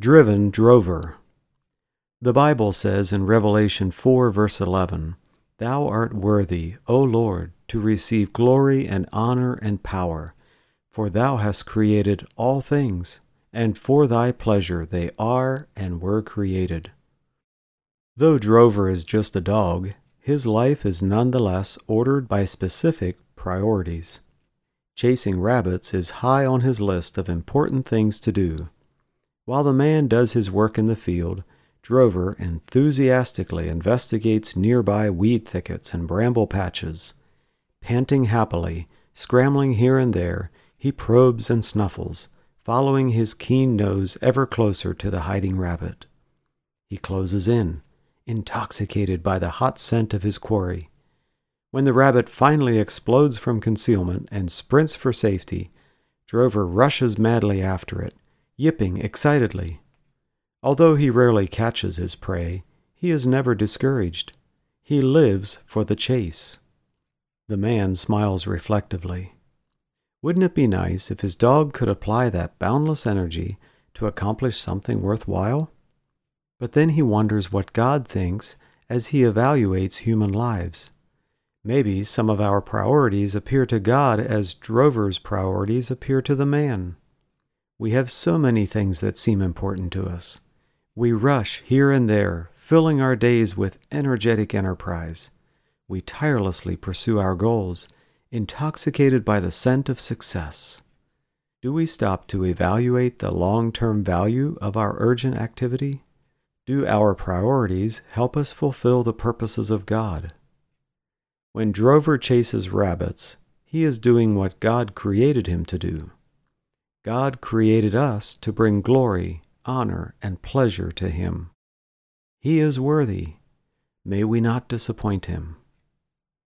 Driven Drover. The Bible says in Revelation 4, verse 11, Thou art worthy, O Lord, to receive glory and honor and power, for thou hast created all things, and for thy pleasure they are and were created. Though Drover is just a dog, his life is nonetheless ordered by specific priorities. Chasing rabbits is high on his list of important things to do. While the man does his work in the field, Drover enthusiastically investigates nearby weed thickets and bramble patches. Panting happily, scrambling here and there, he probes and snuffles, following his keen nose ever closer to the hiding rabbit. He closes in, intoxicated by the hot scent of his quarry. When the rabbit finally explodes from concealment and sprints for safety, Drover rushes madly after it, yipping excitedly. Although he rarely catches his prey, he is never discouraged. He lives for the chase. The man smiles reflectively. Wouldn't it be nice if his dog could apply that boundless energy to accomplish something worthwhile? But then he wonders what God thinks as he evaluates human lives. Maybe some of our priorities appear to God as Drover's priorities appear to the man. We have so many things that seem important to us. We rush here and there, filling our days with energetic enterprise. We tirelessly pursue our goals, intoxicated by the scent of success. Do we stop to evaluate the long term value of our urgent activity? Do our priorities help us fulfill the purposes of God? When Drover chases rabbits, he is doing what God created him to do. God created us to bring glory, honor, and pleasure to Him. He is worthy. May we not disappoint Him.